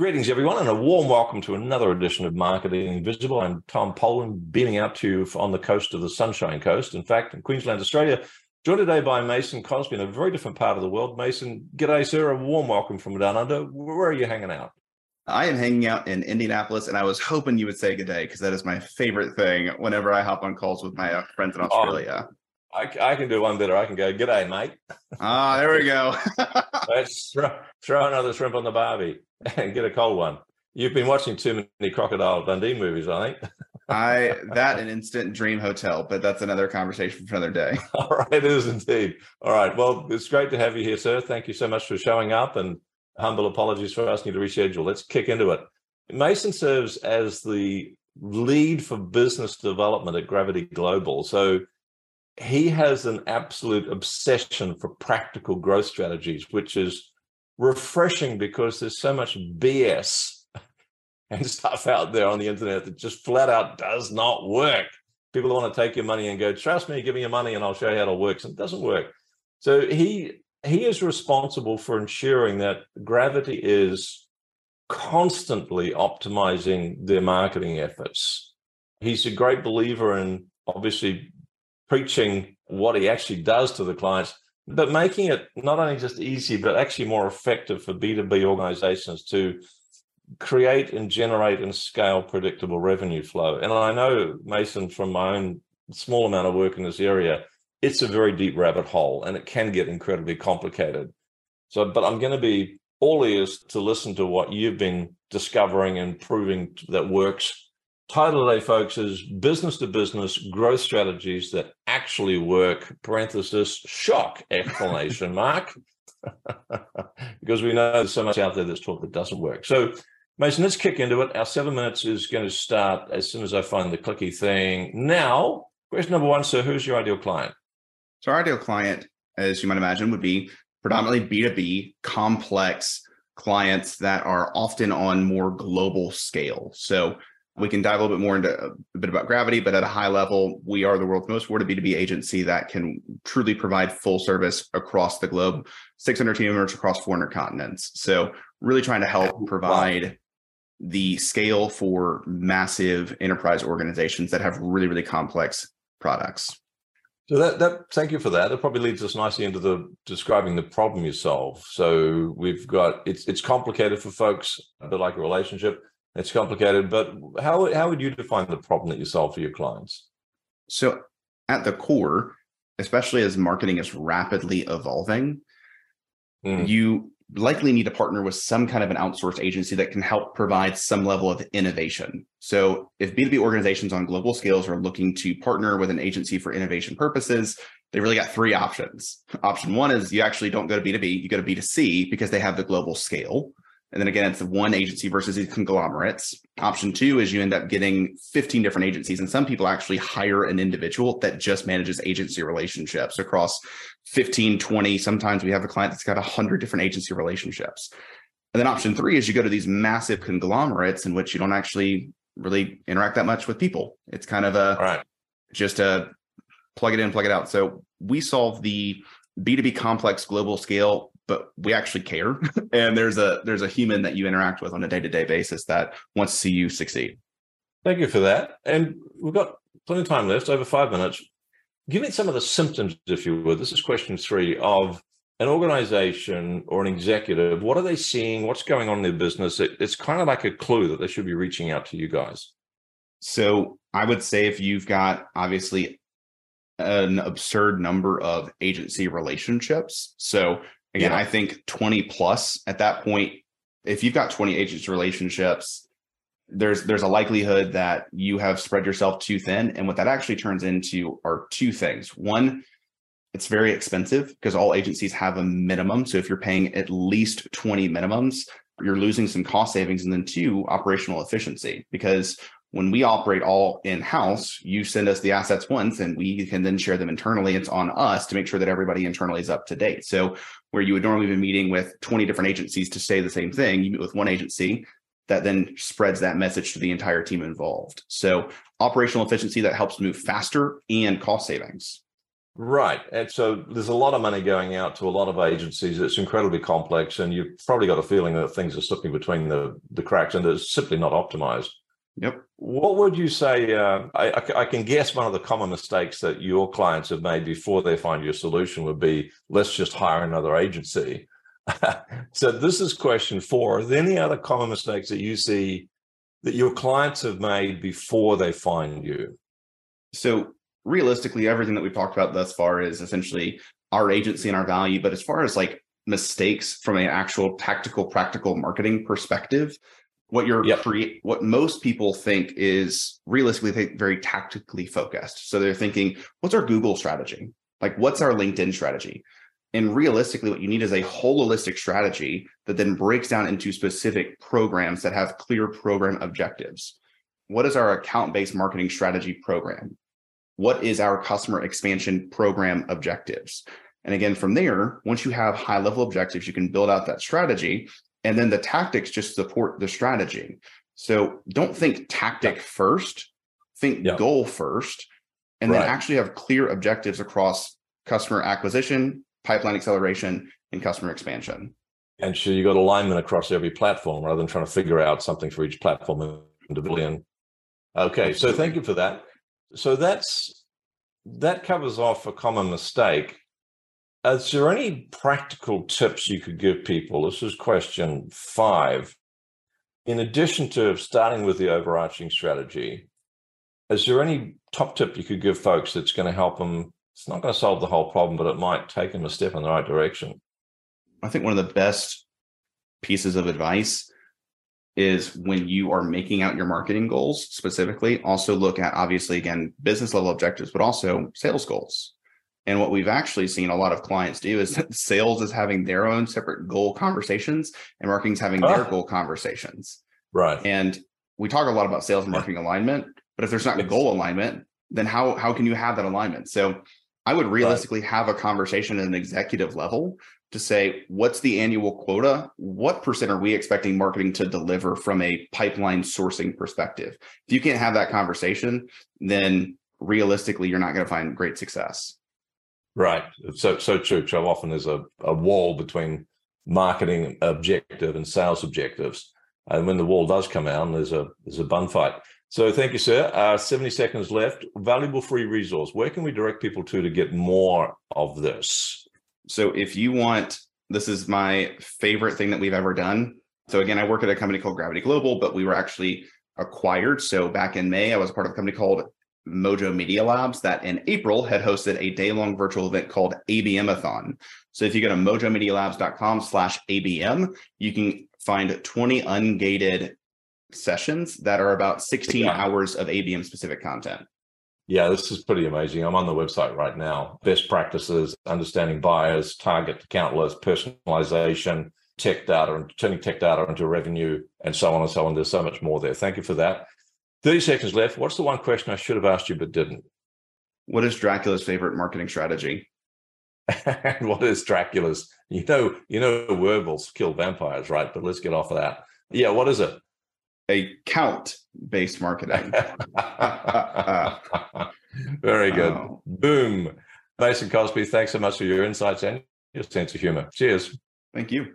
Greetings, everyone, and a warm welcome to another edition of Marketing Invisible. I'm Tom Poland, beaming out to you on the coast of the Sunshine Coast. In fact, in Queensland, Australia, joined today by Mason Cosby in a very different part of the world. Mason, g'day, sir. A warm welcome from down under. Where are you hanging out? I am hanging out in Indianapolis, and I was hoping you would say good day because that is my favorite thing whenever I hop on calls with my uh, friends in oh, Australia. Oh, I, I, can do one better. I can go, good day, mate. Ah, there we go. Let's throw, throw another shrimp on the barbie and get a cold one. You've been watching too many Crocodile Dundee movies, I think. I that an instant dream hotel, but that's another conversation for another day. All right, it is indeed. All right. Well, it's great to have you here, sir. Thank you so much for showing up and humble apologies for asking you to reschedule. Let's kick into it. Mason serves as the lead for business development at Gravity Global. So he has an absolute obsession for practical growth strategies, which is refreshing because there's so much BS and stuff out there on the internet that just flat out does not work. People want to take your money and go, trust me, give me your money and I'll show you how it works. And it doesn't work. So he he is responsible for ensuring that gravity is constantly optimizing their marketing efforts. He's a great believer in obviously preaching what he actually does to the clients, but making it not only just easy, but actually more effective for B2B organizations to create and generate and scale predictable revenue flow. And I know, Mason, from my own small amount of work in this area, it's a very deep rabbit hole and it can get incredibly complicated. So, but I'm going to be all ears to listen to what you've been discovering and proving that works Title today, folks, is Business to Business Growth Strategies That Actually Work, parenthesis, shock, exclamation mark. because we know there's so much out there that's taught that doesn't work. So, Mason, let's kick into it. Our seven minutes is going to start as soon as I find the clicky thing. Now, question number one, sir, who's your ideal client? So, our ideal client, as you might imagine, would be predominantly B2B, complex clients that are often on more global scale. So, we can dive a little bit more into a bit about gravity, but at a high level, we are the world's most awarded B2B agency that can truly provide full service across the globe, 600 team members across 400 continents. So, really trying to help provide wow. the scale for massive enterprise organizations that have really, really complex products. So that that thank you for that. That probably leads us nicely into the describing the problem you solve. So we've got it's it's complicated for folks, a bit like a relationship it's complicated, but how how would you define the problem that you solve for your clients? So at the core, especially as marketing is rapidly evolving, mm. you likely need to partner with some kind of an outsourced agency that can help provide some level of innovation. So if B2B organizations on global scales are looking to partner with an agency for innovation purposes, they really got three options. Option one is you actually don't go to B2B, you go to B2C because they have the global scale. And then again, it's one agency versus these conglomerates. Option two is you end up getting 15 different agencies. And some people actually hire an individual that just manages agency relationships across 15, 20. Sometimes we have a client that's got 100 different agency relationships. And then option three is you go to these massive conglomerates in which you don't actually really interact that much with people. It's kind of a right. just a plug it in, plug it out. So we solve the B2B complex global scale but we actually care. And there's a there's a human that you interact with on a day-to-day basis that wants to see you succeed. Thank you for that. And we've got plenty of time left over five minutes. Give me some of the symptoms if you would. This is question three of an organization or an executive. What are they seeing? What's going on in their business? It, it's kind of like a clue that they should be reaching out to you guys. So i would say if you've got obviously an absurd number of agency relationships. So Again, yeah. I think 20 plus at that point, if you've got 20 agents relationships, there's there's a likelihood that you have spread yourself too thin. And what that actually turns into are two things. One, it's very expensive because all agencies have a minimum. So if you're paying at least 20 minimums, you're losing some cost savings. And then two, operational efficiency, because when we operate all in house, you send us the assets once and we can then share them internally. It's on us to make sure that everybody internally is up to date. So, where you would normally be meeting with 20 different agencies to say the same thing, you meet with one agency that then spreads that message to the entire team involved. So, operational efficiency that helps move faster and cost savings. Right. And so there's a lot of money going out to a lot of agencies. It's incredibly complex, and you've probably got a feeling that things are slipping between the, the cracks and they're simply not optimized. Yep. What would you say? Uh, I, I, can guess one of the common mistakes that your clients have made before they find your solution would be let's just hire another agency. so, this is question four. Are there any other common mistakes that you see that your clients have made before they find you? So, realistically, everything that we've talked about thus far is essentially our agency and our value. But as far as like mistakes from an actual tactical, practical marketing perspective, what you're yep. create what most people think is realistically think very tactically focused. So they're thinking, what's our Google strategy? Like what's our LinkedIn strategy? And realistically, what you need is a holistic strategy that then breaks down into specific programs that have clear program objectives. What is our account based marketing strategy program? What is our customer expansion program objectives? And again, from there, once you have high level objectives, you can build out that strategy. And then the tactics just support the strategy. So don't think tactic yeah. first, think yeah. goal first, and right. then actually have clear objectives across customer acquisition, pipeline acceleration, and customer expansion. And so you got alignment across every platform rather than trying to figure out something for each platform individually. Okay, so thank you for that. So that's that covers off a common mistake. Is there any practical tips you could give people? This is question five. In addition to starting with the overarching strategy, is there any top tip you could give folks that's going to help them it's not going to solve the whole problem, but it might take them a step in the right direction. I think one of the best pieces of advice is when you are making out your marketing goals specifically, also look at obviously, again, business level objectives, but also sales goals. And what we've actually seen a lot of clients do is that sales is having their own separate goal conversations and marketing's having their ah. goal conversations. Right. And we talk a lot about sales and marketing alignment, but if there's not a goal alignment, then how how can you have that alignment? So I would realistically right. have a conversation at an executive level to say, what's the annual quota? What percent are we expecting marketing to deliver from a pipeline sourcing perspective? If you can't have that conversation, then realistically, you're not going to find great success. Right. So so true. So often there's a, a wall between marketing objective and sales objectives. And when the wall does come out, there's a there's a bun fight. So thank you, sir. Uh, 70 seconds left. Valuable free resource. Where can we direct people to to get more of this? So if you want, this is my favorite thing that we've ever done. So again, I work at a company called Gravity Global, but we were actually acquired. So back in May, I was part of a company called Mojo Media Labs that in April had hosted a day-long virtual event called ABM-a-thon. So if you go to mojomedialabs.com slash ABM, you can find 20 ungated sessions that are about 16 yeah. hours of ABM specific content. Yeah, this is pretty amazing. I'm on the website right now. Best practices, understanding buyers, target account list, personalization, tech data, and turning tech data into revenue, and so on and so on. There's so much more there. Thank you for that. 30 seconds left. What's the one question I should have asked you but didn't? What is Dracula's favorite marketing strategy? and what is Dracula's? You know, you know, werewolves kill vampires, right? But let's get off of that. Yeah, what is it? a count based marketing. Very good. Oh. Boom. Mason Cosby, thanks so much for your insights and your sense of humor. Cheers. Thank you.